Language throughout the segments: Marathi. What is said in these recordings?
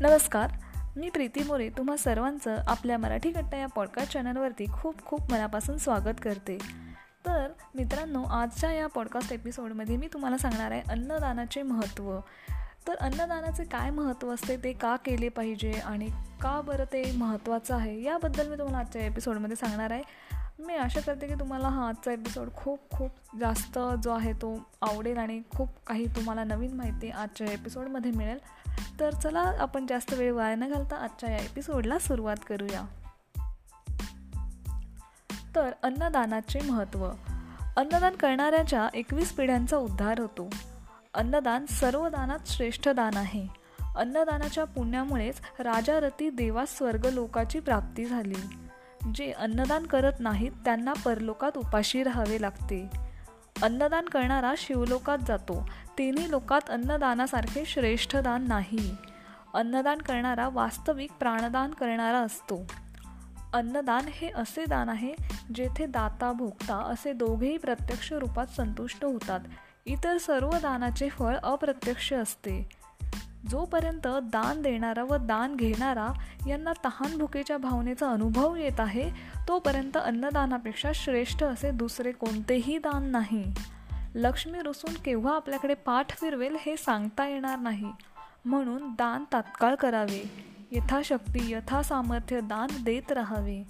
नमस्कार मी प्रीती मोरे तुम्हा सर्वांचं आपल्या मराठी कट्टा या पॉडकास्ट चॅनलवरती खूप खूप मनापासून स्वागत करते. तर मित्रांनो आजच्या या पॉडकास्ट एपिसोडमध्ये मी तुम्हाला सांगणार आहे अन्नदानाचे महत्त्व तर अन्नदानाचे काय महत्त्व असते ते का केले पाहिजे आणि का बरं ते महत्त्वाचं आहे याबद्दल मी तुम्हाला आजच्या एपिसोडमध्ये सांगणार आहे. मी आशा करते की तुम्हाला हा आजचा एपिसोड खूप खूप जास्त जो आहे तो आवडेल आणि खूप काही तुम्हाला नवीन माहिती आजच्या एपिसोडमध्ये मिळेल. तर चला आपण जास्त वेळ वाया न घालता आजच्या या एपिसोडला सुरुवात करूया. तर अन्नदानाचे महत्त्व अन्नदान करणाऱ्याच्या एकवीस पिढ्यांचा उद्धार होतो. अन्नदान सर्व दानात श्रेष्ठ दान आहे. अन्नदानाच्या पुण्यामुळेच राजारती देवा स्वर्ग लोकाची प्राप्ती झाली. जे अन्नदान करत नाहीत त्यांना परलोकात उपाशी राहावे लागते. अन्नदान करणारा शिवलोकात जातो. तिन्ही लोकात अन्नदानासारखे श्रेष्ठ दान नाही. अन्नदान करणारा वास्तविक प्राणदान करणारा असतो. अन्नदान हे असे दान आहे जेथे दाता भोगता असे दोघेही प्रत्यक्ष रूपात संतुष्ट होतात. इतर सर्व दानाचे फळ अप्रत्यक्ष असते. जोपर्यंत दान देणारा व दान घेणारा यांना तहान भुकेच्या भावनेचा अनुभव येत आहे तोपर्यंत अन्नदानापेक्षा श्रेष्ठ असे दुसरे कोणतेही दान नाही. लक्ष्मी रुसून केव्हा आपल्याकडे पाठ फिरवेल हे सांगता येणार नाही. म्हणून दान तात्काळ करावे. यथाशक्ती यथासामर्थ्य दान देत राहावे.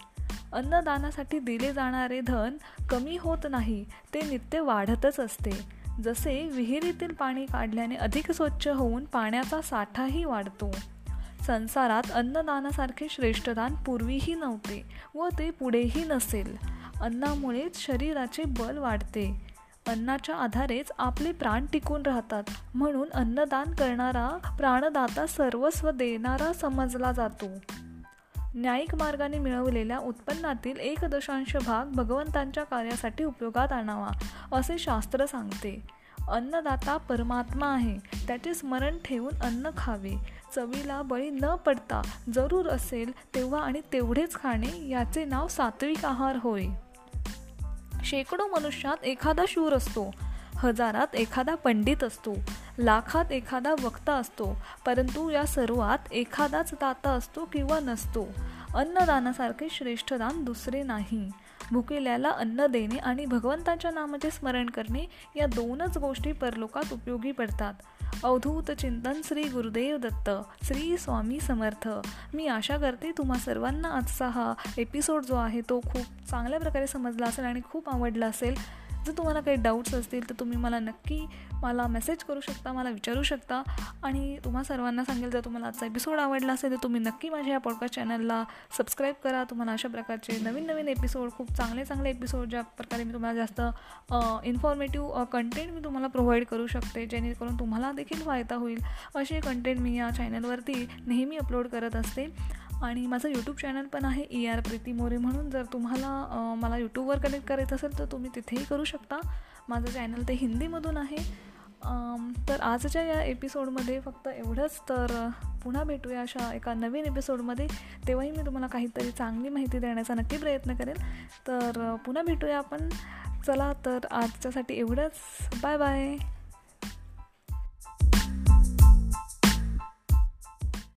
अन्नदानासाठी दिले जाणारे धन कमी होत नाही ते नित्य वाढतच असते. जसे विहिरीतील पाणी काढल्याने अधिक स्वच्छ होऊन पाण्याचा साठाही वाढतो. संसारात अन्नदानासारखे श्रेष्ठदान पूर्वीही नव्हते व ते पुढेही नसेल. अन्नामुळेच शरीराचे बल वाढते. अन्नाच्या आधारेच आपले प्राण टिकून राहतात. म्हणून अन्नदान करणारा प्राणदाता सर्वस्व देणारा समजला जातो. न्यायिक मार्गाने मिळवलेल्या उत्पन्नातील एक दशांश भाग भगवंतांच्या कार्यासाठी उपयोगात आणावा असे शास्त्र सांगते. अन्नदाता परमात्मा आहे त्याचे स्मरण ठेवून अन्न खावे. चवीला बळी न पडता जरूर असेल तेव्हा आणि तेवढेच खाणे याचे नाव सात्विक आहार होय. शेकडो मनुष्यात एखादा शूर असतो हजारात एखादा पंडित असतो. लाखात एखादा वक्ता असतो परंतु या सर्वात एखादाच दाता असतो किंवा नसतो. अन्नदानासारखे श्रेष्ठ दान दुसरे नाही. भुकेल्याला अन्न देणे आणि भगवंताच्या नामाचे स्मरण करणे या दोनच गोष्टी परलोकात उपयोगी पडतात. अवधूत चिंतन श्री गुरुदेव दत्त श्री स्वामी समर्थ. मी आशा करते तुम्हा सर्वांना आजचा हा एपिसोड जो आहे तो खूप चांगल्या प्रकारे समजला असेल आणि खूप आवडला असेल. जर तुम्हाला काही डाऊट्स असतील तर तुम्ही मला नक्की मला मेसेज करू शकता मला विचारू शकता. आणि तुम्हा सर्वांना सांगेल जर तुम्हाला आजचा एपिसोड आवडला असेल तर तुम्ही नक्की माझ्या या पॉडकास्ट चॅनलला सबस्क्राईब करा. तुम्हाला अशा प्रकारचे नवीन नवीन एपिसोड खूप चांगले चांगले एपिसोड ज्या प्रकारे मी तुम्हाला जास्त इन्फॉर्मेटिव्ह कंटेंट मी तुम्हाला प्रोव्हाइड करू शकते जेणेकरून तुम्हाला देखील फायदा होईल. असे कंटेंट मी या चॅनलवरती नेहमी अपलोड करत असते. आणि माझं यूट्यूब चॅनल पण आहे ई आर प्रीती मोरे म्हणून. जर तुम्हाला मला यूट्यूबवर कनेक्ट करायचं असेल तर तुम्ही तिथेही करू शकता. माझं चॅनल ते हिंदीमधून आहे. तर आजच्या या एपिसोडमध्ये फक्त एवढंच. तर पुन्हा भेटूया अशा एका नवीन एपिसोडमध्ये तेव्हाही मी तुम्हाला काहीतरी चांगली माहिती देण्याचा नक्की प्रयत्न करेल तर पुन्हा भेटूया आपण. चला तर आजच्यासाठी एवढंच. Bye bye.